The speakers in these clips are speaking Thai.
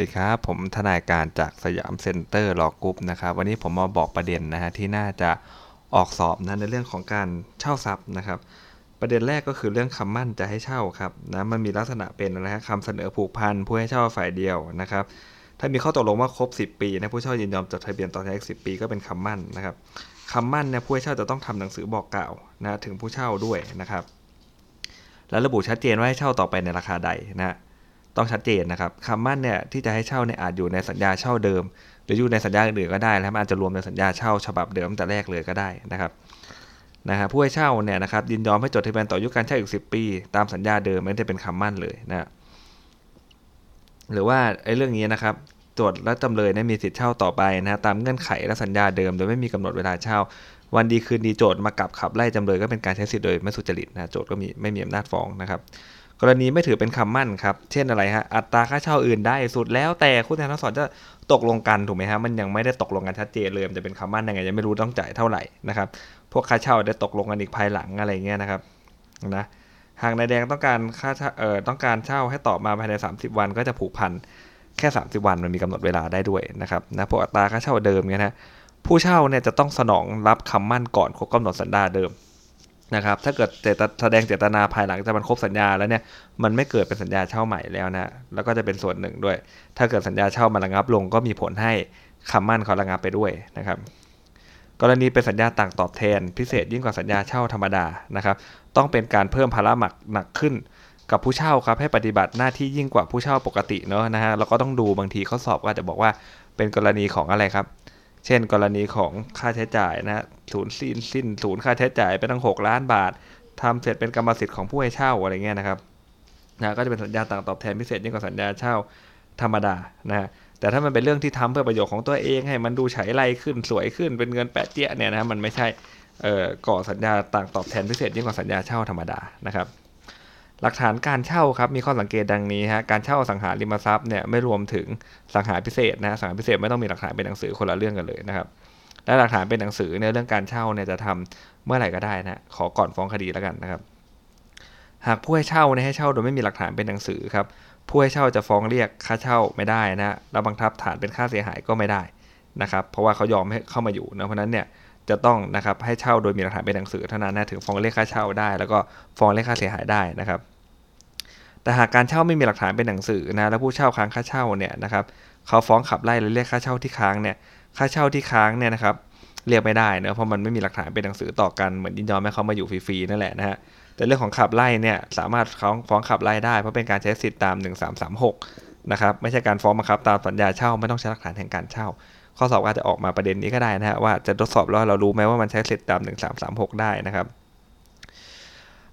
ดีครับ ผมทนายการจากสยามเซ็นเตอร์ Law Group นะครับ วันนี้ผมมาบอกประเด็นนะฮะที่น่าจะออกสอบนะในเรื่องของการเช่าทรัพย์นะครับ ประเด็นแรกก็คือเรื่องคำมั่นจะให้เช่าครับนะมันมีลักษณะเป็นนะฮะคำเสนอผูกพันผู้ให้เช่าฝ่ายเดียวนะครับ ถ้ามีข้อตกลงว่าครบ 10 ปีนะผู้เช่ายินยอมจดทะเบียนต่อจากอีก10 ปีก็เป็นคำมั่นนะครับคำมั่นเนี่ยผู้ให้เช่าจะต้องทำหนังสือบอกกล่าวนะถึงผู้เช่าด้วยนะครับและระบุชัดเจนว่าให้เช่าต่อไปในราคาใดนะ ต้องชัดเจนนะครับคำมั่นเนี่ยที่จะให้เช่าเนี่ยอาจอยู่ในสัญญาเช่าเดิม หรืออยู่ในสัญญาอื่นก็ได้แล้วมันอาจจะรวมในสัญญาเช่าฉบับเดิมแต่แรกเลยก็ได้นะครับนะฮะผู้ให้เช่าเนี่ยนะครับยินยอมให้จดทะเบียนต่ออายุการเช่าอีก 10 ปี ตามสัญญาเดิมไม่ได้เป็นคำมั่นเลยนะหรือว่าไอ้เรื่องนี้นะครับโจทย์และจำเลยเนี่ยมีสิทธิ์เช่าต่อไปนะตามเงื่อนไขและสัญญาเดิม โดยไม่มีกำหนดเวลาเช่า วันดีคืนดีโจทย์มากลับขับไล่จำเลยก็เป็นการใช้สิทธิ์โดยไม่สุจริตนะโจทย์ก็มีไม่มีอำนาจฟ้องนะครับ กรณีไม่ถือเป็นคำมั่นครับ เช่นอะไรฮะ อัตราค่าเช่าอื่นได้สุดแล้วแต่คู่แทนทั้งสองจะตกลงกันถูกไหมฮะ มันยังไม่ได้ตกลงกันชัดเจนเลย มันจะเป็นคำมั่นยังไงยังไม่รู้ต้องจ่ายเท่าไหร่นะครับ พวกค่าเช่าได้ตกลงกันอีกภายหลังอะไรเงี้ยนะครับนะ หากนายแดงต้องการค่าเอ่อต้องการเช่าให้ตอบมาภายใน 30 วันก็จะผูกพันแค่ 30 วันมันมีกำหนดเวลาได้ด้วยนะครับนะ พวกอัตราค่าเช่าเดิมเนี่ยนะ ผู้เช่าเนี่ยจะต้องสนองรับคำมั่นก่อนครบกำหนดสัญญาเดิม นะครับ ถ้าเกิดเจตแสดงเจตนาภายหลังจากมันครบสัญญาแล้วเนี่ย มันไม่เกิดเป็นสัญญาเช่าใหม่แล้วนะ แล้วก็จะเป็นส่วนหนึ่งด้วย ถ้าเกิดสัญญาเช่ามันระงับลง ก็มีผลให้คำมั่นเขาระงับไปด้วยนะครับ กรณีเป็นสัญญาต่างตอบแทน พิเศษยิ่งกว่าสัญญาเช่าธรรมดานะครับ ต้องเป็นการเพิ่มภาระหมักหนักขึ้นกับผู้เช่าครับให้ปฏิบัติหน้าที่ยิ่งกว่าผู้เช่าปกติเนาะนะฮะเราก็ต้องดูบางทีข้อสอบก็จะบอกว่าเป็นกรณีของอะไรครับ เช่นกรณีของค่าใช้จ่ายนะศูนย์สิ้นสิ้นศูนย์ค่าใช้จ่ายไปตั้ง 6 ล้านบาททำเสร็จเป็นกรรมสิทธิ์ของผู้ให้เช่าอะไรเงี้ยนะครับนะก็จะเป็นสัญญาต่างตอบแทนพิเศษยิ่งกว่าสัญญาเช่าธรรมดานะแต่ถ้ามันเป็นเรื่องที่ทำเพื่อประโยชน์ของตัวเองให้มันดูฉายไรขึ้นสวยขึ้นเป็นเงินแปะเจี๊ยเนี่ยนะมันไม่ใช่เอ่อก่อสัญญาต่างตอบแทนพิเศษยิ่งกว่าสัญญาเช่าธรรมดานะครับ หลักฐานการเช่าครับมีข้อสังเกตดังนี้ฮะการเช่าสังหาริมทรัพย์เนี่ยไม่รวมถึงสังหาพิเศษนะสังหาพิเศษไม่ต้องมีหลักฐานเป็นหนังสือคนละเรื่องกันเลยนะครับและหลักฐานเป็นหนังสือในเรื่องการเช่าเนี่ยจะทำเมื่อไหร่ก็ได้นะขอก่อนฟ้องคดีแล้วกันนะครับ หากผู้ให้เช่าเนี่ยให้เช่าโดยไม่มีหลักฐานเป็นหนังสือครับผู้ให้เช่าจะฟ้องเรียกค่าเช่าไม่ได้นะแล้วบังคับฐานเป็นค่าเสียหายก็ไม่ได้นะครับเพราะว่าเขายอมให้เข้ามาอยู่นะเพราะนั้นเนี่ย จะต้องนะครับให้เช่าโดยมีหลักฐานเป็นหนังสือเท่านั้นนะถึงฟ้องเรียกค่าเช่าได้ แล้วก็ฟ้องเรียกค่าเสียหายได้นะครับ แต่หากการเช่าไม่มีหลักฐานเป็นหนังสือนะแล้วผู้เช่าค้างค่าเช่าเนี่ยนะครับเขาฟ้องขับไล่หรือเรียกค่าเช่าที่ค้างเนี่ยค่าเช่าที่ค้างเนี่ยนะครับเรียกไม่ได้เนะเพราะมันไม่มีหลักฐานเป็นหนังสือต่อกันเหมือนยินยอมให้เขามาอยู่ฟรีๆนั่นแหละนะฮะแต่เรื่องของขับไล่เนี่ยสามารถฟ้องฟ้องขับไล่ได้เพราะเป็นการใช้สิทธิตาม 1336นะครับไม่ใช่การฟ้องบังคับตามสัญญาเช่าไม่ต้องใช้หลักฐานแห่งการเช่า ข้อสอบอาจจะออกมาประเด็นนี้ก็ได้นะฮะว่าจะทดสอบแล้วเรารู้ไหมว่ามันใช้สิทธิตาม 1336 ได้นะครับ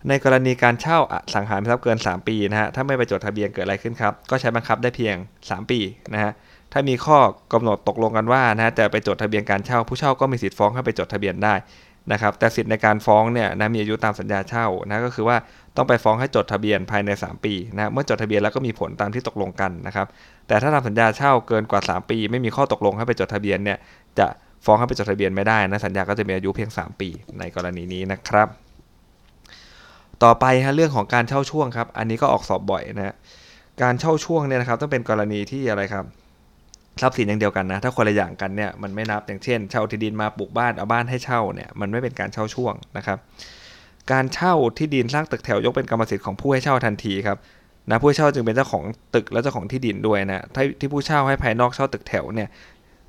ในกรณีการเช่าสังหาริมทรัพย์เกิน 3 ปีนะฮะถ้าไม่ไปจดทะเบียนเกิดอะไรขึ้นครับ ก็ใช้บังคับได้เพียง 3 ปีนะฮะถ้ามีข้อกำหนดตกลงกันว่านะจะไปจดทะเบียนการเช่าผู้เช่าก็มีสิทธิ์ฟ้องให้ไปจดทะเบียนได้ นะครับแต่สิทธิ์ในการฟ้องเนี่ยนะมีอายุตามสัญญาเช่านะก็คือว่าต้องไปฟ้องให้จดทะเบียนภายใน 3 ปีนะเมื่อจดทะเบียนแล้วก็มีผลตามที่ตกลงกันนะครับแต่ถ้าทำสัญญาเช่าเกินกว่า 3 ปี ไม่มีข้อตกลงให้ไปจดทะเบียนเนี่ยจะฟ้องให้ไปจดทะเบียนไม่ได้นะสัญญาก็จะมีอายุเพียง 3 ปีในกรณีนี้นะครับ ต่อไปฮะเรื่องของการเช่าช่วงครับ อันนี้ก็ออกสอบบ่อยนะการเช่าช่วงเนี่ยนะครับต้องเป็นกรณีที่อะไรครับ ทรัพย์สินอย่างเดียวกันนะ ถ้าคนละอย่างกันเนี่ยมันไม่นับอย่างเช่น เช่าที่ดินมาปลูกบ้านเอาบ้านให้เช่าเนี่ยมันไม่เป็นการเช่าช่วงนะครับ การเช่าที่ดินสร้างตึกแถวยกเป็นกรรมสิทธิ์ของผู้ให้เช่าทันทีครับนะผู้เช่าจึงเป็นเจ้าของตึกและเจ้าของที่ดินด้วยนะถ้าที่ผู้เช่าให้ภายนอกเช่าตึกแถวเนี่ย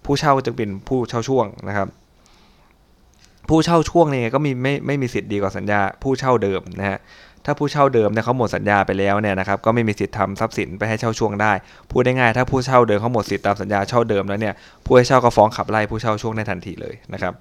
ผู้เช่าจึงเป็นผู้เช่าช่วงนะครับผู้เช่าช่วงเนี่ยก็มีไม่ไม่มีสิทธิ์ดีกว่าสัญญาผู้เช่าเดิมนะฮะ ถ้าผู้เช่าเดิมเนี่ยเขาหมดสัญญาไปแล้วเนี่ยนะครับก็ไม่มีสิทธิ์ทำทรัพย์สินไปให้เช่าช่วงได้ พูดได้ง่ายถ้าผู้เช่าเดิมเขาหมดสิทธิ์ตามสัญญาเช่าเดิมแล้วเนี่ยผู้ให้เช่าก็ฟ้องขับไล่ผู้เช่าช่วงในทันทีเลยนะครับ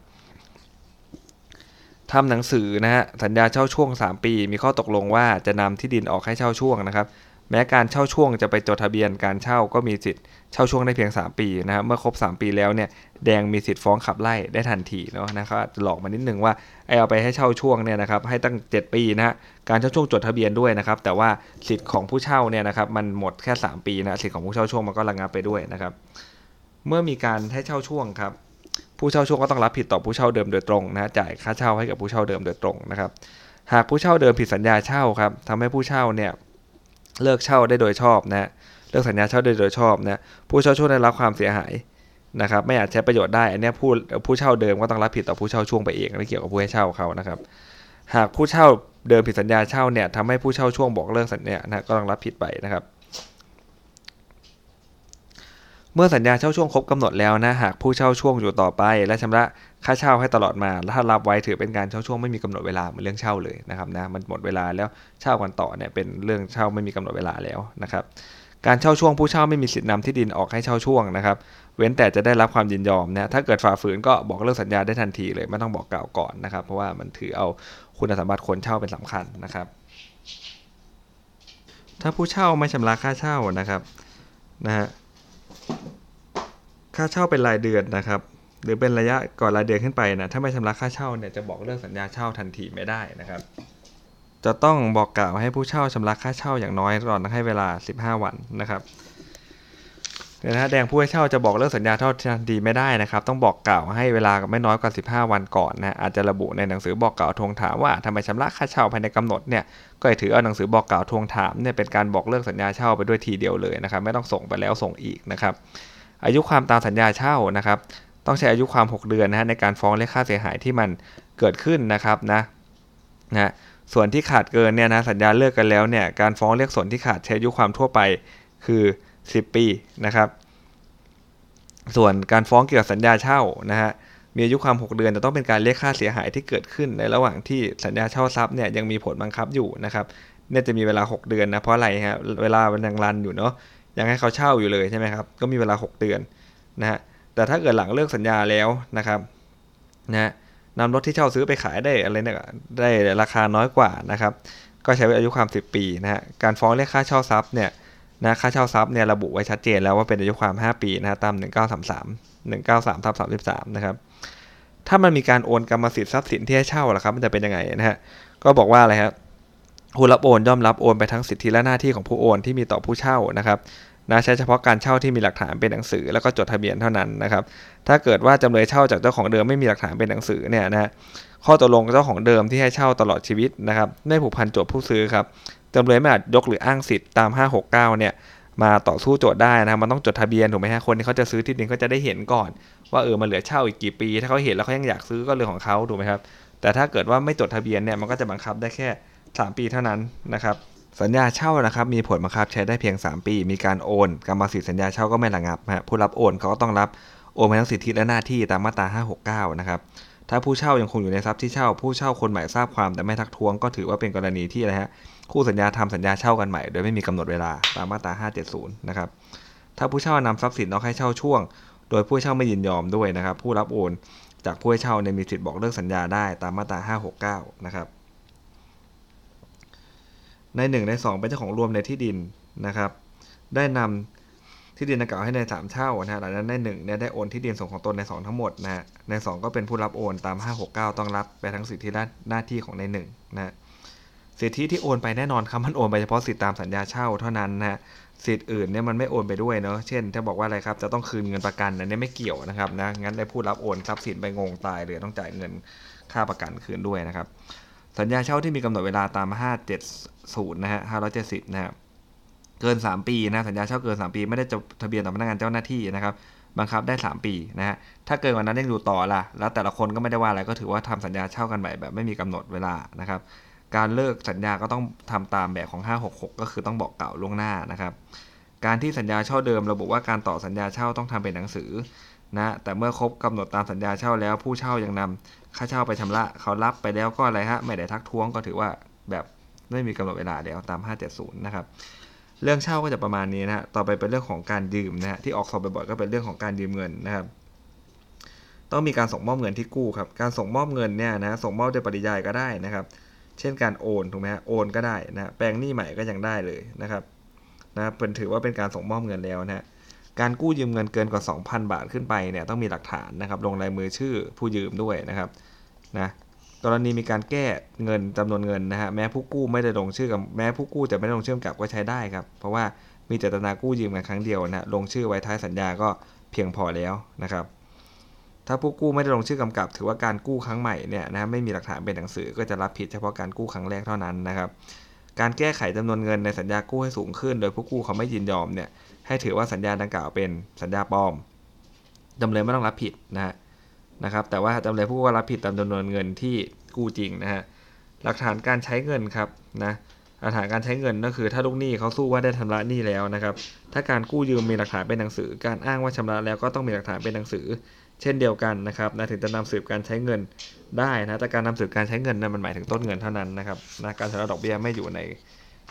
ทำหนังสือนะฮะสัญญาเช่าช่วง 3 ปี มีข้อตกลงว่าจะนำที่ดินออกให้เช่าช่วงนะครับ แม้การเช่าช่วงจะไปจดทะเบียนการเช่าก็มีสิทธิ์เช่าช่วงได้เพียง 3 ปีนะครับเมื่อครบ 3 ปีแล้วเนี่ยแดงมีสิทธิ์ฟ้องขับไล่ได้ทันทีเนาะนะครับหลอกมานิดนึงว่าไอเอาไปให้เช่าช่วงเนี่ยนะครับให้ตั้ง 7 ปีนะฮะการเช่าช่วงจดทะเบียนด้วยนะครับแต่ว่าสิทธิ์ของผู้เช่าเนี่ยนะครับมันหมดแค่ 3 ปีนะสิทธิ์ของผู้เช่าช่วงมันก็ระงับไปด้วยนะครับเมื่อมีการให้เช่าช่วงครับผู้เช่าช่วงก็ต้องรับผิดต่อผู้เช่าเดิมโดยตรงนะจ่ายค่าเช่าให้กับผู้เช่าเดิมโดยตรงนะครับหากผู้เช่าเดิมผิดสัญญาเช่าครับทำให้ผู้เช่าเนี่ย เลิกเช่าได้โดยชอบนะหลิกสัญญาเช่าโดยโดยชอบนะผู้เช่าช่วงได้รับความเสียหายนะครับไม่อาจใช้ประโยชน์ได้ อันนี้ผู้ผู้เช่าเดิมก็ต้องรับผิดต่อผู้เช่าช่วงไปเองไม่เกี่ยวกับผู้ให้เช่าเขานะครับ หากผู้เช่าเดิมผิดสัญญาเช่าเนี่ยทำให้ผู้เช่าช่วงบอกเลิกสัญญานะก็ต้องรับผิดไปนะครับ เมื่อสัญญาเช่าช่วงครบกำหนดแล้วนะหากผู้เช่าช่วงอยู่ต่อไป และชำระ ค่าเช่าให้ตลอดมาถ้ารับไว้ถือเป็นการเช่าช่วงไม่มีกำหนดเวลาเหมือนเรื่องเช่าเลยนะครับนะ มันหมดเวลาแล้วเช่ากันต่อเนี่ยเป็นเรื่องเช่าไม่มีกำหนดเวลาแล้วนะครับ การเช่าช่วงผู้เช่าไม่มีสิทธินำที่ดินออกให้เช่าช่วงนะครับ เว้นแต่จะได้รับความยินยอมนะถ้าเกิดฝ่าฝืนก็บอกเลิกสัญญาได้ทันทีเลยไม่ต้องบอกกล่าวก่อนนะครับ เพราะว่ามันถือเอาคุณสมบัติคนเช่าเป็นสำคัญนะครับ ถ้าผู้เช่าไม่ชำระค่าเช่านะครับนะฮะค่าเช่าเป็นรายเดือนนะครับ หรือเป็นระยะก่อนรายเดือนขึ้นไปนะถ้าไม่ชำระค่าเช่าเนี่ยจะบอกเลิกสัญญาเช่าทันทีไม่ได้นะครับ จะต้องบอกกล่าวให้ผู้เช่าชำระค่าเช่าอย่างน้อยตลอดให้เวลา 15 วันนะครับนี่ยนะแดงผู้ให้เช่าจะบอกเลิกสัญญาเท่าทันทีไม่ได้นะครับ ต้องบอกกล่าวให้เวลาไม่น้อยกว่า 15 วันก่อนนะอาจจะระบุในหนังสือบอกกล่าวทวงถามว่าทำไมชำระค่าเช่าภายในกำหนดเนี่ยก็ถือเอาหนังสือบอกกล่าวทวงถามเนี่ยเป็นการบอกเลิกสัญญาเช่าไปด้วยทีเดียวเลยนะครับ ไม่ต้องส่งไปแล้วส่งอีกนะครับอายุความตามสัญญาเช่านะครับ ต้องใช้อายุความ 6 เดือนนะฮะในการฟ้องเรียกค่าเสียหายที่มันเกิดขึ้นนะครับนะนะส่วนที่ขาดเกินเนี่ยนะสัญญาเลิกกันแล้วเนี่ยการฟ้องเรียกส่วนที่ขาดใช้อายุความทั่วไปคือ 10 ปีนะครับ ส่วนการฟ้องเกี่ยวกับสัญญาเช่านะฮะมีอายุความ 6 เดือนจะต้องเป็นการเรียกค่าเสียหายที่เกิดขึ้น ในระหว่างที่สัญญาเช่าทรัพย์เนี่ยยังมีผลบังคับอยู่นะครับเนี่ยจะมีเวลา 6 เดือนนะเพราะอะไรฮะเวลามันยังรันอยู่เนาะยังให้เขาเช่าอยู่เลยใช่ไหมครับก็มีเวลา 6 เดือนนะฮะ แต่ถ้าเกิดหลังเลิกสัญญาแล้วนะครับนะนำรถที่เช่าซื้อไปขายได้อะไรเนี่ยได้ราคาน้อยกว่านะครับ ก็ใช้อายุความ 10 ปีนะฮะการฟ้องเรียกค่าเช่าทรัพย์เนี่ยนะค่าเช่าทรัพย์เนี่ยระบุไว้ชัดเจนแล้วว่าเป็นอายุความ 5 ปีนะฮะตาม 1933 193ทับ33นะครับถ้ามันมีการโอนกรรมสิทธิ์ทรัพย์สินที่ให้เช่าล่ะครับ มันจะเป็นยังไงนะฮะก็บอกว่าอะไรครับผู้รับโอนย่อมรับโอนไปทั้งสิทธิและหน้าที่ของผู้โอนที่มีต่อผู้เช่านะครับ นะใช้เฉพาะการเช่าที่มีหลักฐานเป็นหนังสือ แล้วก็จดทะเบียนเท่านั้นนะครับ ถ้าเกิดว่าจำเลยเช่าจากเจ้าของเดิมไม่มีหลักฐานเป็นหนังสือเนี่ยนะข้อตกลงเจ้าของเดิมที่ให้เช่าตลอดชีวิตนะครับไม่ผูกพันโจทย์ผู้ซื้อครับจำเลยไม่อาจยกหรืออ้างสิทธิ์ตาม 569 เนี่ยมาต่อสู้โจทย์ได้นะมันต้องจดทะเบียนถูกไหมฮะคนที่เขาจะซื้อที่ดินเขาจะได้เห็นก่อน ว่าเออมันเหลือเช่าอีกกี่ปี ถ้าเขาเห็นแล้วเขายังอยากซื้อก็เรื่องของเขาถูกไหมครับแต่ถ้าเกิดว่าไม่จดทะเบียนเนี่ยมันก็จะบังคับได้แค่ 3 ปีเท่านั้นนะครับ สัญญาเช่านะครับมีผลบังคับใช้ได้เพียง 3 ปี มีการโอนกรรมสิทธิ์สัญญาเช่าก็ไม่ระงับฮะผู้รับโอนเขาก็ต้องรับโอนไปทั้งสิทธิและหน้าที่ตามมาตรา569 นะครับถ้าผู้เช่ายังคงอยู่ในทรัพย์ที่เช่า ผู้เช่าคนใหม่ทราบความแต่ไม่ทักท้วงก็ถือว่าเป็นกรณีที่อะไรฮะคู่สัญญาทำสัญญาเช่ากันใหม่ โดยไม่มีกำหนดเวลาตามมาตรา 570 นะครับถ้าผู้เช่านำทรัพย์สินออกให้เช่าช่วง โดยผู้เช่าไม่ยินยอมด้วยนะครับ ผู้รับโอนจากผู้ให้เช่าในมีสิทธิ์บอกเลิกสัญญาได้ตามมาตรา 569 นะครับ ในหนึ่งในสองเป็นเจ้าของรวมในที่ดินนะครับ ได้นำที่ดินดังกล่าวให้ในสามเช่านะฮะหลังนั้นในหนึ่งเนี่ยได้โอนที่ดินส่วนของตนในสองทั้งหมดนะฮะในสองก็เป็นผู้รับโอนตาม 569 ต้องรับไปทั้งสิทธิและหน้าที่ของในหนึ่งนะฮะสิทธิที่โอนไปแน่นอนครับมันโอนไปเฉพาะสิทธิตามสัญญาเช่าเท่านั้นนะฮะสิทธิ์อื่นเนี่ยมันไม่โอนไปด้วยเนาะเช่น ถ้าบอกว่าอะไรครับจะต้องคืนเงินประกันอันนี้ไม่เกี่ยวนะครับนะงั้นได้ผู้รับโอนทรัพย์สินไปงงตายเลยต้องจ่ายเงินค่าประกันคืนด้วยนะครับ สัญญาเช่าที่มีกำหนดเวลาตาม 570 นะฮะ 570 นะครับ เกิน 3 ปีนะ สัญญาเช่าเกิน 3 ปี ไม่ได้จดทะเบียนต่อพนักงานเจ้าหน้าที่นะครับ บังคับได้ 3 ปีนะฮะ ถ้าเกินกว่านั้นยังอยู่ต่อละแล้วแต่ละคนก็ไม่ได้ว่าอะไร ก็ถือว่าทำสัญญาเช่ากันใหม่แบบไม่มีกำหนดเวลานะครับ การเลิกสัญญาก็ต้องทำตามแบบของ 566 ก็คือต้องบอกเก่าล่วงหน้านะครับ การที่สัญญาเช่าเดิมระบุว่าการต่อสัญญาเช่าต้องทำเป็นหนังสือ นะแต่เมื่อครบกำหนดตามสัญญาเช่าแล้วผู้เช่ายังนำค่าเช่าไปชำระเขารับไปแล้วก็อะไรฮะไม่ได้ทักท้วงก็ถือว่าแบบไม่มีกำหนดเวลาแล้วตาม 570 นะครับ เรื่องเช่าก็จะประมาณนี้นะฮะต่อไปเป็นเรื่องของการยืมนะฮะที่ออกสอบบ่อยๆก็เป็นเรื่องของการยืมเงินนะครับต้องมีการส่งมอบเงินที่กู้ครับ การส่งมอบเงินเนี่ยนะส่งมอบโดยปริยายก็ได้นะครับ เช่นการโอนถูกไหมฮะโอนก็ได้นะแปลงหนี้ใหม่ก็ยังได้เลยนะครับนะเป็นถือว่าเป็นการส่งมอบเงินแล้วนะฮะ การกู้ยืมเงินเกินกว่า 2,000 บาทขึ้นไปเนี่ยต้องมีหลักฐานนะครับลงลายมือชื่อผู้ยืมด้วยนะครับนะกรณีมีการแก้เงินจำนวนเงินนะฮะแม้ผู้กู้ไม่ได้ลงชื่อกับแม้ผู้กู้จะไม่ได้ลงชื่อกำกับก็ใช้ได้ครับ เพราะว่ามีเจตนากู้ยืมกันครั้งเดียวนะลงชื่อไว้ท้ายสัญญาก็เพียงพอแล้วนะครับ ถ้าผู้กู้ไม่ได้ลงชื่อกำกับ ถือว่าการกู้ครั้งใหม่เนี่ยนะไม่มีหลักฐานเป็นหนังสือก็จะรับผิดเฉพาะการกู้ครั้งแรกเท่านั้นนะครับ การแก้ไขจำนวนเงินในสัญญากู้ให้สูงขึ้น โดยผู้กู้เขาไม่ยินยอมเนี่ย ให้ถือว่าสัญญาดังกล่าวเป็นสัญญาปลอมจำเลยไม่ต้องรับผิดนะฮะนะครับ แต่ว่าจำเลยผู้ว่ารับผิดตามจำนวนเงินที่กู้จริงนะฮะหลักฐานการใช้เงินครับนะหลักฐานการใช้เงินก็คือถ้าลูกหนี้เขาสู้ว่าได้ชำระหนี้แล้วนะครับ ถ้าการกู้ยืมมีหลักฐานเป็นหนังสือ การอ้างว่าชำระแล้วก็ต้องมีหลักฐานเป็นหนังสือ เช่นเดียวกันนะครับนะถึงจะนำสืบการใช้เงินได้นะแต่การนำสืบการใช้เงินนะมันหมายถึงต้นเงินเท่านั้นนะครับนะการชำระดอกเบี้ยไม่อยู่ใน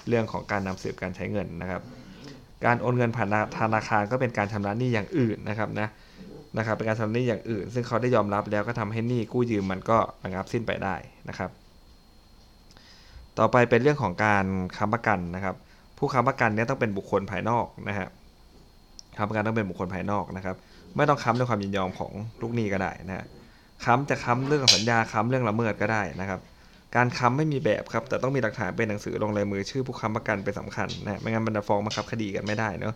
เรื่องของการนำสืบการใช้เงินนะครับ การโอนเงินผ่านธนาคารก็เป็นการชำระหนี้อย่างอื่นนะครับนะนะครับเป็นการชำระหนี้อย่างอื่น ซึ่งเขาได้ยอมรับแล้วก็ทำให้หนี้กู้ยืมมันก็ระงับสิ้นไปได้นะครับ ต่อไปเป็นเรื่องของการค้ำประกันนะครับ ผู้ค้ำประกันเนี่ยต้องเป็นบุคคลภายนอกนะฮะค้ำประกันต้องเป็นบุคคลภายนอกนะครับ ไม่ต้องค้ำด้วยความยินยอมของลูกหนี้ก็ได้นะฮะค้ำจะค้ำเรื่องสัญญาค้ำเรื่องละเมิดก็ได้นะครับ การค้ำไม่มีแบบครับ แต่ต้องมีหลักฐานเป็นหนังสือลงลายมือชื่อผู้ค้ำประกันเป็นสำคัญนะไม่งั้นมันจะฟ้องบังคับคดีกันไม่ได้เนาะ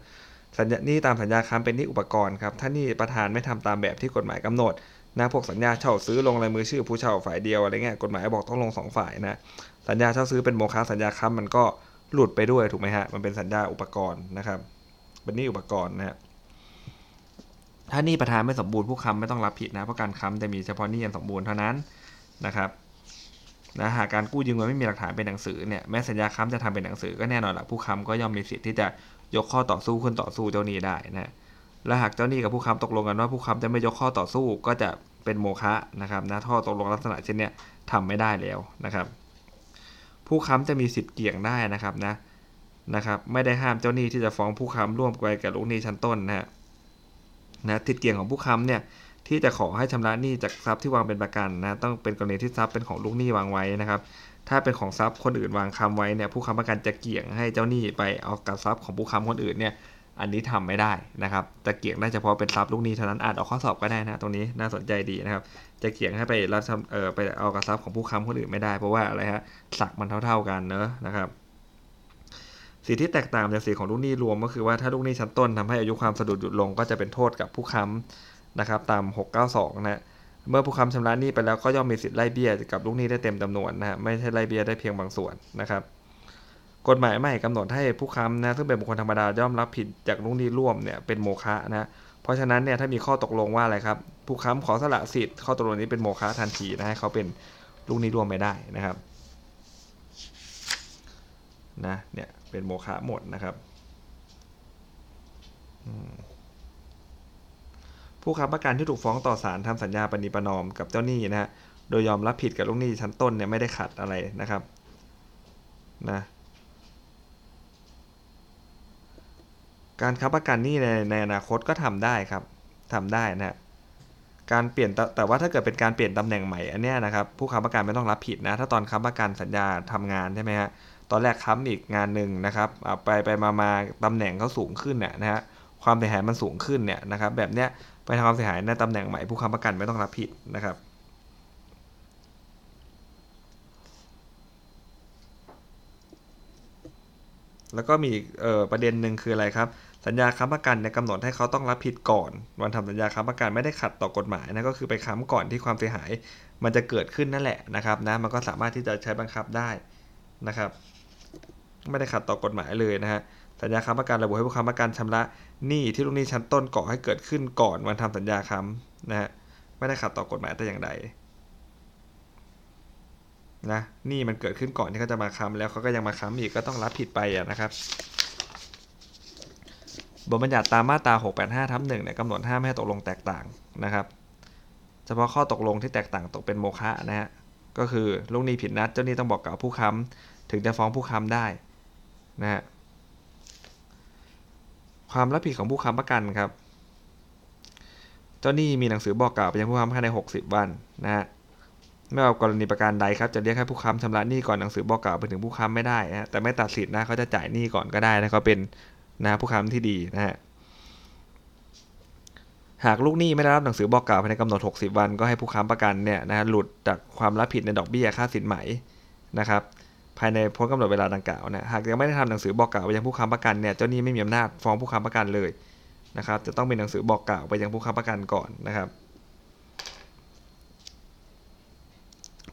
สัญญานี่ตามสัญญาค้ำเป็นนี่อุปกรณ์ครับถ้านี่ประธานไม่ทำตามแบบที่กฎหมายกำหนดนะพวกสัญญาเช่าซื้อลงลายมือชื่อผู้เช่าฝ่ายเดียวอะไรเงี้ยกฎหมายบอกต้องลงสองฝ่ายนะสัญญาเช่าซื้อเป็นโมฆะสัญญาค้ำมันก็หลุดไปด้วยถูกไหมฮะมันเป็นสัญญาอุปกรณ์นะครับเป็นนี่อุปกรณ์นะฮะถ้านี่ประธานไม่สมบูรณ์ผู้ค้ำไม่ต้องรับผิดนะเพราะการค้ำจะมีเฉพาะนี้อันสมบูรณ์เท่านั้นนะครับ นะหากการกู้ยืมเงินไม่มีหลักฐานเป็นหนังสือเนี่ยแม้สัญญาค้ำจะทำเป็นหนังสือก็แน่นอนแหละผู้ค้ำก็ย่อมมีสิทธิ์ที่จะยกข้อต่อสู้ขึ้นต่อสู้เจ้าหนี้ได้นะและหากเจ้าหนี้กับผู้ค้ำตกลงกันว่าผู้ค้ำจะไม่ยกข้อต่อสู้ก็จะเป็นโมฆะนะครับนะข้อตกลงลักษณะเช่นนี้ทำไม่ได้แล้วนะครับ ผู้ค้ำจะมีสิทธิ์เกี่ยงได้นะครับนะนะครับไม่ได้ห้ามเจ้าหนี้ที่จะฟ้องผู้ค้ำร่วมกันกับลูกหนี้ชั้นต้นนะฮะนะสิทธิ์เกี่ยงของผู้ค้ำเนี่ย ที่จะขอให้ชำระหนี้จากทรัพย์ที่วางเป็นประกันนะต้องเป็นกรณีที่ทรัพย์เป็นของลูกหนี้วางไว้นะครับ ถ้าเป็นของทรัพย์คนอื่นวางคำไว้เนี่ยผู้ค้ำประกันจะเกี่ยงให้เจ้าหนี้ไปเอากับทรัพย์ของผู้ค้ำคนอื่นเนี่ยอันนี้ทำไม่ได้นะครับ จะเกี่ยงได้เฉพาะเป็นทรัพย์ลูกหนี้เท่านั้นอาจออกข้อสอบก็ได้นะตรงนี้น่าสนใจดีนะครับ จะเกี่ยงให้ไปรับเออไปเอากับทรัพย์ของผู้ค้ำคนอื่นไม่ได้เพราะว่าอะไรฮะสักมันเท่า ๆกันเนอะนะครับสิทธิที่แตกต่างจากสิทธิของลูกหนี้รวมก็คือว่าถ้าลูกหนี้ชั้นต้นทำให้อายุความสะดุดหยุดลงก็จะเป็นโทษกับผู้ค้ำ นะครับตาม 692 นะเมื่อผู้ค้ำชำระหนี้ไปแล้วก็ย่อมมีสิทธิ์ไล่เบี้ยกับลูกหนี้ได้เต็มจำนวนนะฮะไม่ใช่ไล่เบี้ยได้เพียงบางส่วนนะครับกฎหมายใหม่กำหนดให้ผู้ค้ำนะซึ่งเป็นบุคคลธรรมดาย่อมรับผิดจากลูกหนี้ร่วมเนี่ยเป็นโมฆะนะเพราะฉะนั้นเนี่ยถ้ามีข้อตกลงว่าอะไรครับผู้ค้ำขอสละสิทธิ์ข้อตกลงนี้เป็นโมฆะทันทีนะให้เขาเป็นลูกหนี้ร่วมไม่ได้นะครับนะเนี่ยเป็นโมฆะหมดนะครับ ผู้ค้ำประกันที่ถูกฟ้องต่อศาลทำสัญญาปณิปนอมกับเจ้าหนี้นะฮะโดยยอมรับผิดกับลูกหนี้ชั้นต้นเนี่ยไม่ได้ขัดอะไรนะครับนะการค้ำประกันหนี้ในในอนาคตก็ทำได้ครับทำได้นะฮะการเปลี่ยนแต่ว่าถ้าเกิดเป็นการเปลี่ยนตำแหน่งใหม่อันเนี้ยนะครับผู้ค้ำประกันไม่ต้องรับผิดนะ ถ้าตอนค้ำประกันสัญญาทำงานใช่ไหมฮะตอนแรกค้ำอีกงานหนึ่งนะครับไปไปมามาตำแหน่งเขาสูงขึ้นเนี่ยนะฮะความเสียหายมันสูงขึ้นเนี่ยนะครับแบบเนี้ย ไปทำความเสียหายในตำแหน่งใหม่ผู้ค้ำประกันไม่ต้องรับผิดนะครับแล้วก็มีประเด็นหนึ่งคืออะไรครับ สัญญาค้ำประกันเนี่ยกำหนดให้เขาต้องรับผิดก่อน วันทำสัญญาค้ำประกันไม่ได้ขัดต่อกฎหมายนะก็คือไปค้ำก่อนที่ความเสียหาย มันจะเกิดขึ้นนั่นแหละนะครับนะมันก็สามารถที่จะใช้บังคับได้นะครับ ไม่ได้ขัดต่อกฎหมายเลยนะฮะ สัญญาค้ำประกันระบุให้ผู้ค้ำประกันชำระหนี้ที่ลูกหนี้ชั้นต้นก่อให้เกิดขึ้นก่อนวันทำสัญญาค้ำนะฮะไม่ได้ขัดต่อกฎหมายแต่อย่างใดนะหนี้มันเกิดขึ้นก่อนที่เขาจะมาค้ำแล้วเขาก็ยังมาค้ำอีกก็ต้องรับผิดไปนะครับบทบัญญัติตามมาตรา 685ทับหนึ่งเนี่ยกำหนดห้ามให้ตกลงแตกต่างนะครับ เฉพาะข้อตกลงที่แตกต่างตกเป็นโมฆะนะฮะ ก็คือลูกหนี้ผิดนัดเจ้าหนี้ต้องบอกกับผู้ค้ำถึงจะฟ้องผู้ค้ำได้นะฮะ ความรับผิดของผู้ค้ำประกันครับ เจ้าหนี้มีหนังสือบอกกล่าวไปยังผู้ค้ำภายใน 60 วันนะฮะไม่ว่ากรณีประการใดครับจะเรียกให้ผู้ค้ำชำระหนี้ก่อนหนังสือบอกกล่าวไปถึงผู้ค้ำไม่ได้นะแต่ไม่ตัดสิทธิ์นะเขาจะจ่ายหนี้ก่อนก็ได้นะเขาเป็นนะผู้ค้ำที่ดีนะฮะหากลูกหนี้ไม่ได้รับหนังสือบอกกล่าวภายในกำหนด 60 วัน ก็ให้ผู้ค้ำประกันเนี่ยนะหลุดจากความรับผิดในดอกเบี้ยค่าสินไหมนะครับ ภายในพ้นกำหนดเวลาดังกล่าวนะหากยังไม่ได้ทำหนังสือบอกกล่าวไปยังผู้ค้ำประกันเนี่ยเจ้าหนี้ไม่มีอำนาจฟ้องผู้ค้ำประกันเลยนะครับจะต้องมีหนังสือบอกกล่าวไปยังผู้ค้ำประกันก่อนนะครับ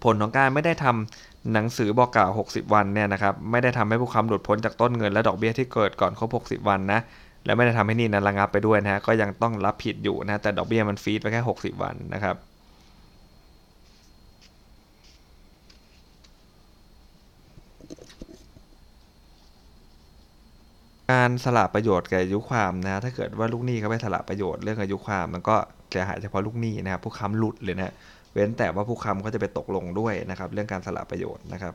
ผลของการไม่ได้ทำหนังสือบอกกล่าว 60 วันเนี่ยนะครับไม่ได้ทำให้ผู้ค้ำหลุดพ้นจากต้นเงินและดอกเบี้ยที่เกิดก่อนครบ 60 วันนะและไม่ได้ทำให้นี่นั้นระงับไปด้วยนะฮะก็ยังต้องรับผิดอยู่นะแต่ดอกเบี้ยมันฟีดไปแค่ 60 วันนะครับ การสละประโยชน์กับอายุความนะถ้าเกิดว่าลูกหนี้เขาไปสละประโยชน์เรื่องอายุความมันก็เสียหายเฉพาะลูกหนี้นะครับผู้ค้ำหลุดเลยนะเว้นแต่ว่าผู้ค้ำเขาจะไปตกลงด้วยนะครับ เรื่องการสละประโยชน์นะครับ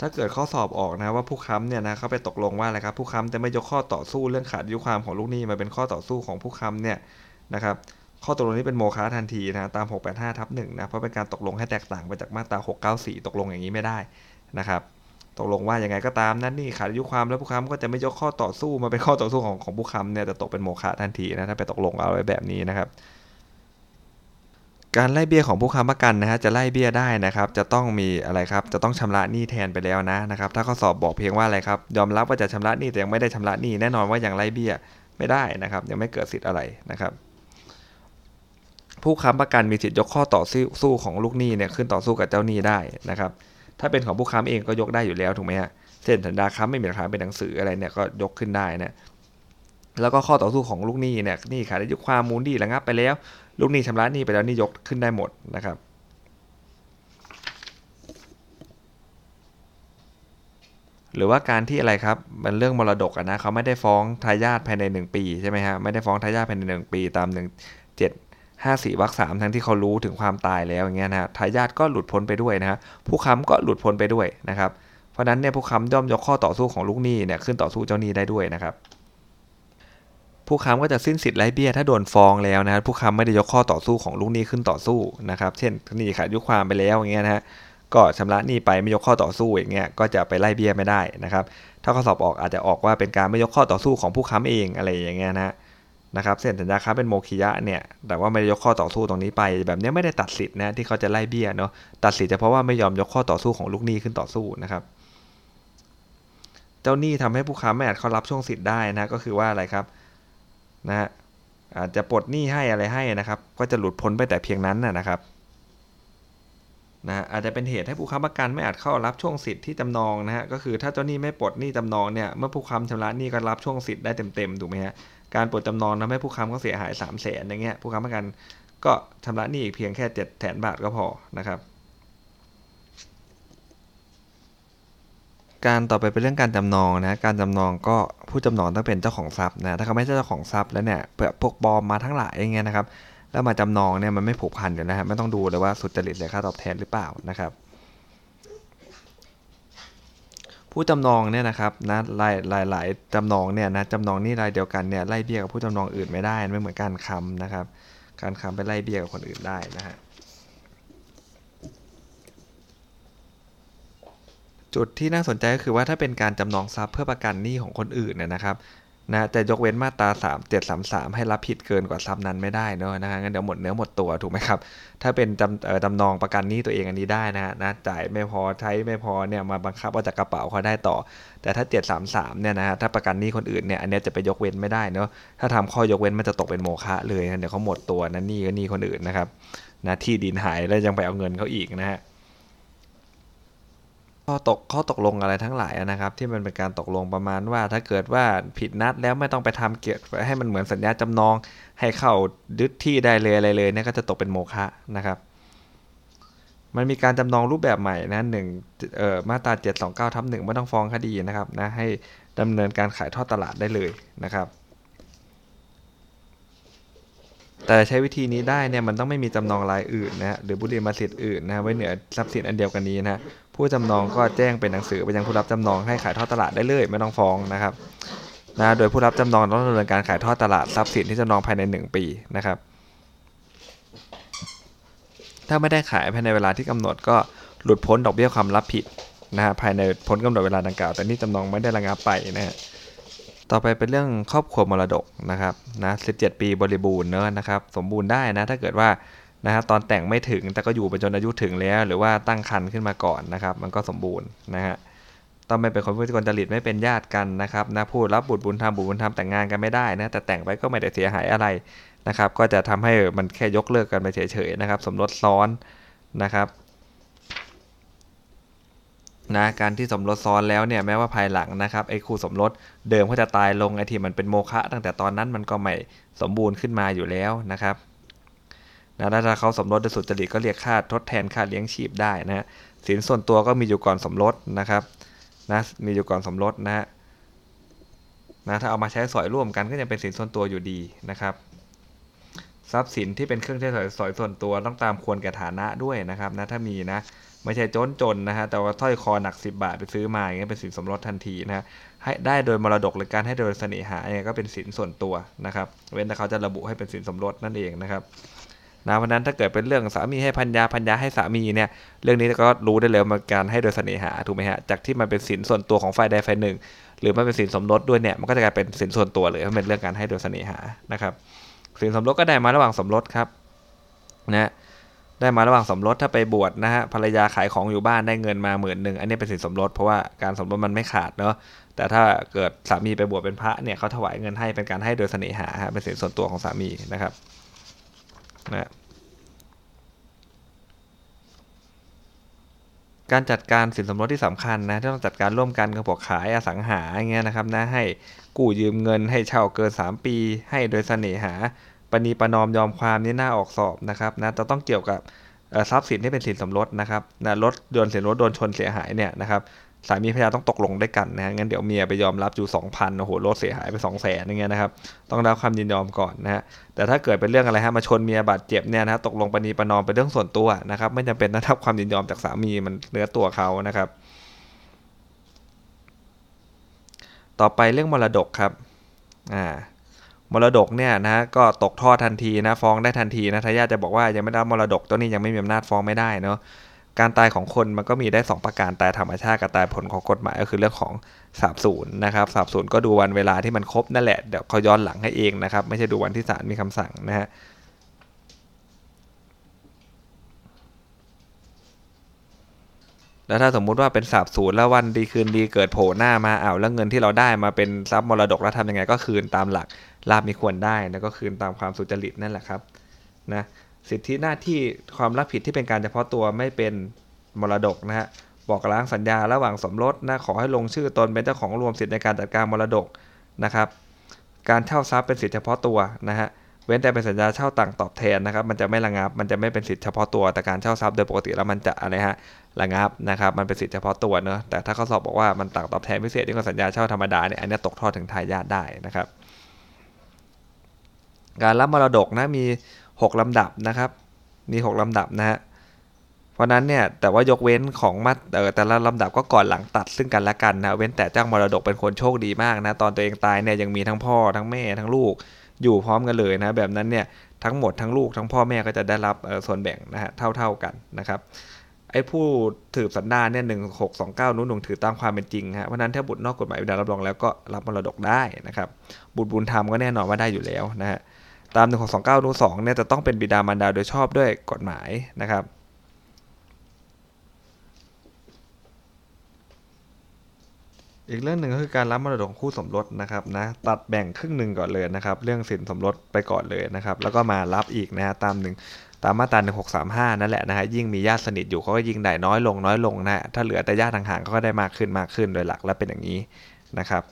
ถ้าเกิดข้อสอบออกนะว่าผู้ค้ำเนี่ยนะเขาไปตกลงว่าอะไรครับผู้ค้ำจะไม่ยกข้อต่อสู้เรื่องขาดอายุความของลูกหนี้มาเป็นข้อต่อสู้ของผู้ค้ำเนี่ยนะครับข้อตกลงนี้เป็นโมฆะทันทีนะตาม 685ทับ1นะเพราะเป็นการตกลงให้แตกต่างไปจากมาตรา 694 ตกลงอย่างนี้ไม่ได้นะครับ ตกลงว่ายังไงก็ตามนั่นนี่ขาดอายุความแล้วผู้ค้ำก็จะไม่ยกข้อต่อสู้มาเป็นข้อต่อสู้ของของผู้ค้ำเนี่ยจะตกเป็นโมฆะทันทีนะถ้าไปตกลงเอาไว้แบบนี้นะครับ การไล่เบี้ยของผู้ค้ำประกันนะฮะจะไล่เบี้ยได้นะครับ จะต้องมีอะไรครับ จะต้องชำระหนี้แทนไปแล้วนะนะครับ ถ้าข้อสอบบอกเพียงว่าอะไรครับ ยอมรับว่าจะชำระหนี้แต่ยังไม่ได้ชำระหนี้แน่นอนว่ายังไล่เบี้ยไม่ได้นะครับ ยังไม่เกิดสิทธิ์อะไรนะครับผู้ค้ำประกันมีสิทธิ์ยกข้อต่อสู้ของลูกหนี้เนี่ยขึ้นต่อสู้กับเจ้าหนี้ได้นะครับ ถ้าเป็นของผู้ค้ำเองก็ยกได้อยู่แล้วถูกไหมฮะเช่นสัญญาค้ำไม่มีหลักฐานเป็นหนังสืออะไรเนี่ยก็ยกขึ้นได้นะแล้วก็ข้อต่อสู้ของลูกหนี้เนี่ยหนี้ขาดอายุความมูลหนี้ระงับไปแล้ว ลูกหนี้ชำระหนี้ไปแล้วนี่ยกขึ้นได้หมดนะครับหรือว่าการที่อะไรครับมันเรื่องมรดกอะนะเขาไม่ได้ฟ้องทายาทภายใน 1 ปีใช่ไหมฮะไม่ได้ฟ้องทายาทภายใน 1 ปีตาม1 7 5 4วรรคสามทั้งที่เขารู้ถึงความตายแล้วอย่างเงี้ยนะฮะทายาทก็หลุดพ้นไปด้วยนะฮะผู้ค้ำก็หลุดพ้นไปด้วยนะครับ เพราะนั้นเนี่ยผู้ค้ำย่อมยกข้อต่อสู้ของลูกหนี้เนี่ยขึ้นต่อสู้เจ้าหนี้ได้ด้วยนะครับ ผู้ค้ำก็จะสิ้นสิทธิ์ไร้เบี้ยถ้าโดนฟ้องแล้วนะผู้ค้ำไม่ได้ยกข้อต่อสู้ของลูกหนี้ขึ้นต่อสู้นะครับ เช่นหนี้ขาดยุความไปแล้วอย่างเงี้ยนะฮะก็ชำระหนี้ไปไม่ยกข้อต่อสู้อย่างเงี้ยก็จะไปไล่เบี้ยไม่ได้นะครับ ถ้าข้อสอบออกอาจจะออกว่าเป็นการไม่ยกข้อต่อสู้ของผู้ค้ำเองอะไรอย่างเงี้ยนะฮะ นะครับเส้นสัญญาค้าเป็นโมคิยะเนี่ยแต่ว่าไม่ได้ยกข้อต่อสู้ตรงนี้ไป แบบนี้ไม่ได้ตัดสิทธิ์นะที่เขาจะไล่เบี้ยเนาะตัดสิทธิ์เฉพาะว่าไม่ยอมยกข้อต่อสู้ของลูกหนี้ขึ้นต่อสู้นะครับ เจ้าหนี้ทำให้ผู้ค้าไม่อาจเข้ารับช่วงสิทธิ์ได้นะก็คือว่าอะไรครับนะฮะอาจจะปลดหนี้ให้อะไรให้นะครับ ก็จะหลุดพ้นไปแต่เพียงนั้นนะครับนะอาจจะเป็นเหตุให้ผู้ค้ำประกันไม่อาจเข้ารับช่วงสิทธิ์ที่จำนองนะฮะก็คือถ้าเจ้าหนี้ไม่ปลดหนี้จำนองเนี่ยเมื่อผู้ค้ำชำระหนี้ก็รับช่วงสิทธิ์ได้เต็มๆถูกไหมฮะ การปลดจำนองทำให้ผู้ค้ำก็เสียหาย3 0 0แสนอย่างเงี้ยผู้ค้ำประกันก็ชำระหนี้อีกเพียงแค่7จ็ดแสนบาทก็พอนะครับ การต่อไปเป็นเรื่องการจำนองนะการจำนองก็ผู้จำนองต้องเป็นเจ้าของทรัพย์นะถ้าเขาไม่ใช่เจ้าของทรัพย์แล้วเนี่ยเผื่อพวกบอมมาทั้งหลายอย่างเงี้ยนะครับแล้วมาจำนองเนี่ยมันไม่ผูกพันกันนะฮะไม่ต้องดูเลยว่าสุจริตเสียค่าตอบแทนหรือเปล่านะครับ ผู้จำนองเนี่ยนะครับนะลายรายหลายจำนองเนี่ยนะจำนองนี่รายเดียวกันเนี่ยไล่เบี้ยกับผู้จำนองอื่นไม่ได้ไม่เหมือนการค้ำนะครับ การค้ำไปไล่เบี้ยกับคนอื่นได้นะฮะจุดที่น่าสนใจก็คือว่าถ้าเป็นการจำนองทรัพย์เพื่อประกันหนี้ของคนอื่นเนี่ยนะครับ นะจะยกเว้นมาตรา 3 7 3 3 ให้รับผิดเกินกว่าทรัพย์นั้นไม่ได้เนอะนะฮะงั้นเดี๋ยวหมดเนื้อหมดตัวถูกไหมครับ ถ้าเป็นจำเออจำนองประกันนี้ตัวเองอันนี้ได้นะฮะนะจ่ายไม่พอใช้ไม่พอเนี่ยมาบังคับเอาจากกระเป๋าเขาได้ต่อ แต่ถ้า 733เนี่ยนะฮะถ้าประกันนี้คนอื่นเนี่ยอันนี้จะไปยกเว้นไม่ได้เนอะถ้าทำข้อยกเว้นมันจะตกเป็นโมฆะเลยนะเดี๋ยวเขาหมดตัวนะหนี้ก็นี้คนอื่นนะครับนะที่ดินหายแล้วยังไปเอาเงินเขาอีกนะฮะ ข้อตกข้อตกลงอะไรทั้งหลายนะครับ ที่มันเป็นการตกลงประมาณว่า ถ้าเกิดว่าผิดนัดแล้วไม่ต้องไปทำเกี่ยวให้มันเหมือนสัญญาจำนอง ให้เข้ายึดที่ได้เลยอะไรเลยเนี่ยก็จะตกเป็นโมฆะนะครับ มันมีการจำนองรูปแบบใหม่นะหนึ่งเอ่อมาตรา729ทับหนึ่งไม่ต้องฟ้องคดีนะครับนะให้ดำเนินการขายทอดตลาดได้เลยนะครับแต่ใช้วิธีนี้ได้เนี่ยมันต้องไม่มีจำนองรายอื่นนะฮะหรือบุริมาสิทธิ์อื่นนะไว้เหนือทรัพย์สินอันเดียวกันนี้นะ ผู้จำนองก็แจ้งเป็นหนังสือไปยังผู้รับจำนองให้ขายทอดตลาดได้เลยไม่ต้องฟ้องนะครับนะโดยผู้รับจำนองต้องดำเนินการขายทอดตลาดทรัพย์สินที่จำนองภายใน 1 ปีนะครับ ถ้าไม่ได้ขายภายในเวลาที่กำหนดก็หลุดพ้นดอกเบี้ยความรับผิดนะฮะภายในพ้นกำหนดเวลาดังกล่าว แต่นี่จำนองไม่ได้ระงับไปนะฮะต่อไปเป็นเรื่องครอบครัวมรดกนะครับนะ17 ปีบริบูรณ์เนอะนะครับ สมบูรณ์ได้นะถ้าเกิดว่า นะฮะตอนแต่งไม่ถึงแต่ก็อยู่ไปจนอายุถึงแล้ว หรือว่าตั้งครรภ์ขึ้นมาก่อนนะครับ มันก็สมบูรณ์นะฮะต้องไม่เป็นคนพูดกลจริตไม่เป็นญาติกันนะครับนะพูดรับบุตรบุญธรรมบุตรบุญธรรมแต่งงานกันไม่ได้นะแต่แต่งไปก็ไม่ได้เสียหายอะไรนะครับ ก็จะทำให้มันแค่ยกเลิกกันไปเฉยๆนะครับ สมรสซ้อนนะครับนะการที่สมรสซ้อนแล้วเนี่ยแม้ว่าภายหลังนะครับไอ้คู่สมรสเดิมก็จะตายลงไอ้ที่มันเป็นโมฆะตั้งแต่ตอนนั้นมันก็ไม่สมบูรณ์ขึ้นมาอยู่แล้วนะครับ นะถ้าเขาสมรสโดยสุจริตก็เรียกค่าทดแทนค่าเลี้ยงชีพได้นะสินส่วนตัวก็มีอยู่ก่อนสมรสนะครับนะมีอยู่ก่อนสมรสนะฮะนะถ้าเอามาใช้สอยร่วมกันก็ยังเป็นสินส่วนตัวอยู่ดีนะครับ ทรัพย์สินที่เป็นเครื่องใช้สอยส่วนตัวต้องตามควรแก่ฐานะด้วยนะครับนะถ้ามีนะไม่ใช่จนจนนะฮะแต่ว่าถ้อยคอหนัก 10 บาทไปซื้อมาอย่างเงี้ยเป็นสินสมรสทันทีนะฮะให้ได้โดยมรดกหรือการให้โดยเสน่หาเนี่ยก็เป็นสินส่วนตัวนะครับ เว้นแต่เขาจะระบุให้เป็นสินสมรสนั่นเองนะครับ นะเพราะนั้นถ้าเกิดเป็นเรื่องสามีให้พัญญาพัญญาให้สามีเนี่ยเรื่องนี้ก็รู้ได้เลยมันการให้โดยเสน่หาถูกไหมฮะจากที่มันเป็นสินส่วนตัวของฝ่ายใดฝ่ายหนึ่ง หรือมันเป็นสินสมรสด้วยเนี่ยมันก็จะกลายเป็นสินส่วนตัวเลยมันเป็นเรื่องการให้โดยเสน่หานะครับสินสมรสก็ได้มาระหว่างสมรสครับนะได้มาระหว่างสมรสถ้าไปบวชนะฮะภรรยาขายของอยู่บ้านได้เงินมาหมื่นหนึ่งอันนี้เป็นสินสมรสเพราะว่าการสมรสมันไม่ขาดเนาะแต่ถ้าเกิดสามีไปบวชเป็นพระเนี่ยเขาถวายเงินให้เป็นการให้โดยเสน่หาฮะเป็นสินส่วนตัวของสามีนะครับ นะการจัดการสินสมรสที่สำคัญนะที่ต้องจัดการร่วมกันกับพวกขายอสังหาอย่างเงี้ยนะครับนะให้กู้ยืมเงินให้เช่าเกิน 3 ปี ให้โดยเสน่หาปณีประนอมยอมความนี่น่าออกสอบนะครับนะจะต้องเกี่ยวกับทรัพย์สินที่เป็นสินสมรสนะครับนะรถยนต์เสียรถโดนชนเสียหายเนี่ยนะครับ สามีภรรยาต้องตกลงด้วยกันนะงั้นเดี๋ยวเมียไปยอมรับอยู่2,000โอ้โหรถเสียหายไป2 0 0แสนอย่างเงี้ยนะครับ ต้องได้ความยินยอมก่อนนะฮะแต่ถ้าเกิดเป็นเรื่องอะไรฮะมาชนเมียบาดเจ็บเนี่ยนะตกลงปณีประนอมเป็นเรื่องส่วนตัวนะครับไม่จำเป็นต้องรับความยินยอมจากสามีมันเนื้อตัวเขานะครับ ต่อไปเรื่องมรดกครับอ่ามรดกเนี่ยนะก็ตกทอดทันทีนะฟ้องได้ทันทีนะทายาทจะบอกว่ายังไม่ได้มรดกตัวนี้ยังไม่มีอำนาจฟ้องไม่ได้เนาะ การตายของคนมันก็มีได้ 2 ประการตายธรรมชาติกับตายผลของกฎหมายก็คือเรื่องของสาบสูญนะครับสาบสูญก็ดูวันเวลาที่มันครบนั่นแหละเดี๋ยวเขาย้อนหลังให้เองนะครับ ไม่ใช่ดูวันที่ศาลมีคำสั่งนะฮะแล้วถ้าสมมุติว่าเป็นสาบสูญแล้ววันดีคืนดีเกิดโผล่หน้ามาอ้าวแล้วเงินที่เราได้มาเป็นทรัพย์มรดกแล้วทำยังไงก็คืนตามหลักลาบมีควรได้แล้วก็คืนตามความสุจริตนั่นแหละครับนะ สิทธิหน้าที่ความรับผิดที่เป็นการเฉพาะตัวไม่เป็นมรดกนะฮะบอกล้างสัญญาระหว่างสมรสนะขอให้ลงชื่อตนเป็นเจ้าของรวมสิทธิในการจัดการมรดกนะครับ การเช่าทรัพย์เป็นสิทธิเฉพาะตัวนะฮะเว้นแต่เป็นสัญญาเช่าต่างตอบแทนนะครับ มันจะไม่ระงับ มันจะไม่เป็นสิทธิเฉพาะตัวแต่การเช่าทรัพย์โดยปกติแล้วมันจะอะไรฮะระงับนะครับมันเป็นสิทธิเฉพาะตัวเนอะแต่ถ้าเขาสอบบอกว่ามันต่างตอบแทนพิเศษที่กับสัญญาเช่าธรรมดาเนี่ยอันนี้ตกทอดถึงทายาทได้นะครับ การรับมรดกนะมี 6ลำดับนะครับมี6ลำดับนะฮะเพราะนั้นเนี่ยแต่ว่ายกเว้นของมัดแต่ละลำดับก็ก่อนหลังตัดซึ่งกันและกันนะเว้นแต่เจ้ามรดกเป็นคนโชคดีมากนะตอนตัวเองตายเนี่ยยังมีทั้งพ่อทั้งแม่ทั้งลูกอยู่พร้อมกันเลยนะแบบนั้นเนี่ยทั้งหมดทั้งลูกทั้งพ่อแม่ก็จะได้รับส่วนแบ่งนะฮะเท่าๆกันนะครับไอ้ผู้ถือสันดานเนี่ยหนึ่งหกสองเก้านู้นหนุ่งถือตามความเป็นจริงฮะเพราะนั้นถ้าบุตรนอกกฎหมายวิดารับรองแล้วก็รับมรดกได้นะครับ บุตรบุญธรรมก็แน่นอนว่าได้อยู่แล้วนะฮะ ตามหนึ่งหกสองเก้านู้นสองเนี่ยจะต้องเป็นบิดามารดาโดยชอบด้วยกฎหมายนะครับ อีกเรื่องหนึ่งก็คือการรับมรดกคู่สมรสนะครับนะตัดแบ่งครึ่งหนึ่งก่อนเลยนะครับ เรื่องสินสมรสไปก่อนเลยนะครับ แล้วก็มารับอีกนะฮะตามหนึ่งตามมาตรา1635 นั่นแหละนะฮะยิ่งมีญาติสนิทอยู่เขาก็ยิ่งได้น้อยลงน้อยลงนะถ้าเหลือแต่ญาติห่างๆเขาก็ได้มากขึ้นมากขึ้นโดยหลักแล้วเป็นอย่างนี้นะครับ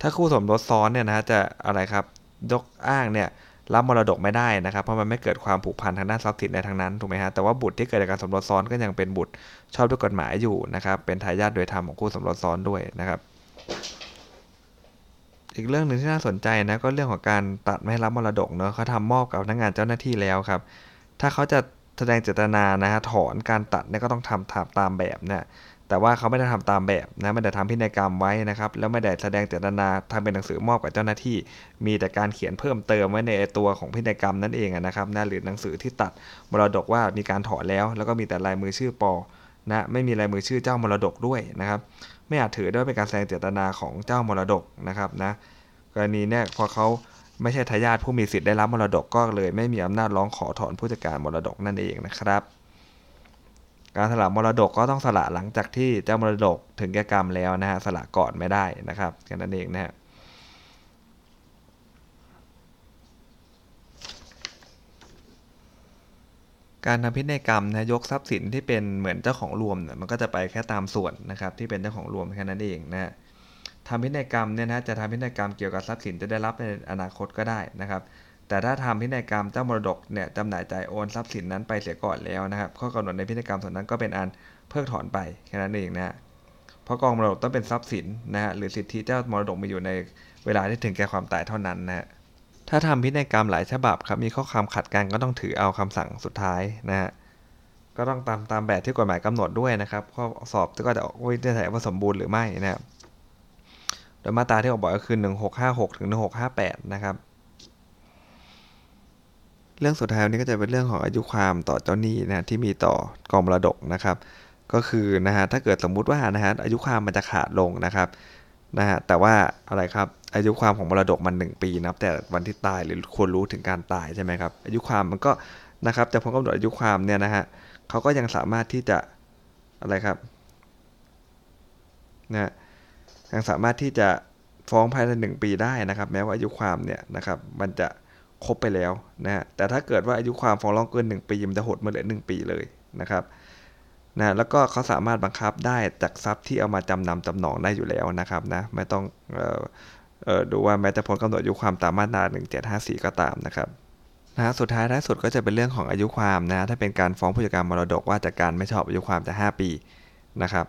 ถ้าคู่สมรสซ้อนเนี่ยนะจะอะไรครับยกอ้างเนี่ยรับมรดกไม่ได้นะครับ เพราะมันไม่เกิดความผูกพันทางด้านทรัพย์สินในทางนั้นถูกไหมฮะแต่ว่าบุตรที่เกิดจากการสมรสซ้อนก็ยังเป็นบุตรชอบด้วยกฎหมายอยู่นะครับ เป็นทายาทโดยธรรมของคู่สมรสซ้อนด้วยนะครับ อีกเรื่องหนึ่งที่น่าสนใจนะก็เรื่องของการตัดไม่รับมรดกเนาะเขาทำมอบกับพนักงานเจ้าหน้าที่แล้วครับ ถ้าเขาจะแสดงเจตนานะฮะถอนการตัดเนี่ยก็ต้องทำทำตามแบบเนี่ย แต่ว่าเขาไม่ได้ทำตามแบบนะไม่ได้ทำพินัยกรรมไว้นะครับแล้วไม่ได้แสดงเจตนาทำเป็นหนังสือมอบกับเจ้าหน้าที่ มีแต่การเขียนเพิ่มเติมไว้ในตัวของพินัยกรรมนั่นเองนะครับนะหรือหนังสือที่ตัดมรดกว่ามีการถอนแล้ว แล้วก็มีแต่ลายมือชื่อปอนะไม่มีลายมือชื่อเจ้ามรดกด้วยนะครับไม่อาจถือได้ว่าเป็นการแสดงเจตนาของเจ้ามรดกนะครับนะกรณีเนี่ยพอเขาไม่ใช่ทายาทผู้มีสิทธิ์ได้รับมรดกก็เลย ไม่มีอำนาจร้องขอถอนผู้จัดการมรดกนั่นเองนะครับ การสละมรดกก็ต้องสละหลังจากที่เจ้ามรดกถึงแก่กรรมแล้วนะฮะสละก่อนไม่ได้นะครับแค่นั้นเองนะฮะการทำพินัยกรรมนะยกทรัพย์สินที่เป็นเหมือนเจ้าของรวมเนี่ยมันก็จะไปแค่ตามส่วนนะครับที่เป็นเจ้าของรวมแค่นั้นเองนะทำพินัยกรรมเนี่ยนะจะทำพินัยกรรมเกี่ยวกับทรัพย์สินจะได้รับในอนาคตก็ได้นะครับ แต่ถ้าทำพินัยกรรมเจ้ามรดกเนี่ยจำหน่ายจ่ายโอนทรัพย์สินนั้นไปเสียก่อนแล้วนะครับ ข้อกำหนดในพินัยกรรมส่วนนั้นก็เป็นอันเพิกถอนไปแค่นั้นเองนะฮะเพราะกองมรดกต้องเป็นทรัพย์สินนะฮะหรือสิทธิเจ้ามรดกมีอยู่ในเวลาที่ถึงแก่ความตายเท่านั้นนะฮะถ้าทำพินัยกรรมหลายฉบับครับมีข้อความขัดกันก็ต้องถือเอาคำสั่งสุดท้ายนะฮะก็ต้องตามตามแบบที่กฎหมายกำหนดด้วยนะครับ ข้อสอบก็จะออกวินิจฉัยว่าสมบูรณ์หรือไม่นะครับโดยมาตราที่ออกบอกก็คือ 1656 ถึง 1658 นะครับ เรื่องสุดท้ายวันนี้ก็จะเป็นเรื่องของอายุความต่อเจ้าหนี้นะที่มีต่อกองมรดกนะครับ ก็คือนะฮะถ้าเกิดสมมุติว่านะฮะอายุความมันจะขาดลงนะครับนะฮะแต่ว่าอะไรครับอายุความของมรดกมัน 1 ปีนับแต่วันที่ตายหรือควรรู้ถึงการตายใช่ไหมครับอายุความมันก็นะครับแต่พอกำหนดอายุความเนี่ยนะฮะเขาก็ยังสามารถที่จะอะไรครับนะยังสามารถที่จะฟ้องภายในหนึ่งปีได้นะครับ แม้ว่าอายุความเนี่ยนะครับมันจะ ครบไปแล้วนะฮะแต่ถ้าเกิดว่าอายุความฟ้องร้องเกิน 1 ปีมันจะหดมาเหลือ 1 ปีเลยนะครับนะแล้วก็เขาสามารถบังคับได้จากทรัพย์ที่เอามาจำนำจำนองได้อยู่แล้วนะครับนะไม่ต้องเออดูว่าแม้จะพ้นกำหนดอายุความตามมาตรา 1754 ก็ตามนะครับนะฮะสุดท้ายท้ายสุดก็จะเป็นเรื่องของอายุความนะถ้าเป็นการฟ้องผู้จัดการมรดกว่าจากการไม่ชอบอายุความจะ5ปีนะครับ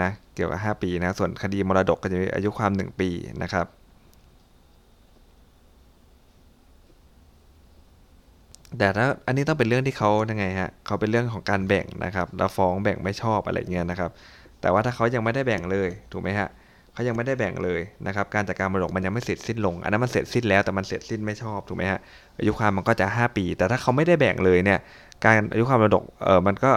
นะเกี่ยวกับ 5 ปีนะส่วนคดีมรดกก็จะมีอายุความ 1 ปีนะครับ แต่ถ้าอันนี้ต้องเป็นเรื่องที่เขายังไงฮะเขาเป็นเรื่องของการแบ่งนะครับแล้วฟ้องแบ่งไม่ชอบอะไรเงี้ยนะครับ แต่ว่าถ้าเขายังไม่ได้แบ่งเลยถูกไหมฮะเขายังไม่ได้แบ่งเลยนะครับการจัดการมรดกมันยังไม่เสร็จสิ้นลง อันนั้นมันเสร็จสิ้นแล้วแต่มันเสร็จสิ้นไม่ชอบถูกไหมฮะอายุความมันก็จะ 5 ปี แต่ถ้าเขาไม่ได้แบ่งเลยเนี่ยการอายุความมรดกเออมันก็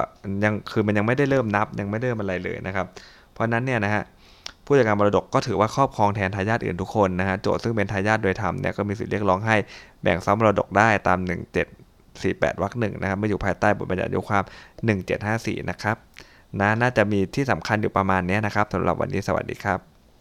ยังคือมันยังไม่ได้เริ่มนับยังไม่เริ่มอะไรเลยนะครับ เพราะนั้นเนี่ยนะฮะผู้จัดการมรดกก็ถือว่าครอบครองแทนทายาทอื่นทุกคนนะฮะโจทย์ซึ่งเป็นทายาทโดยธรรมเนี่ยก็มีสิทธิเรียกร้องให้แบ่งทรัพย์มรดกได้ตาม 48วรรคหนึ่งนะครับไม่อยู่ภายใต้บทบัญญัติยุความ 1754 นะครับนะน่าจะมีที่สำคัญอยู่ประมาณนี้นะครับสำหรับวันนี้สวัสดีครับ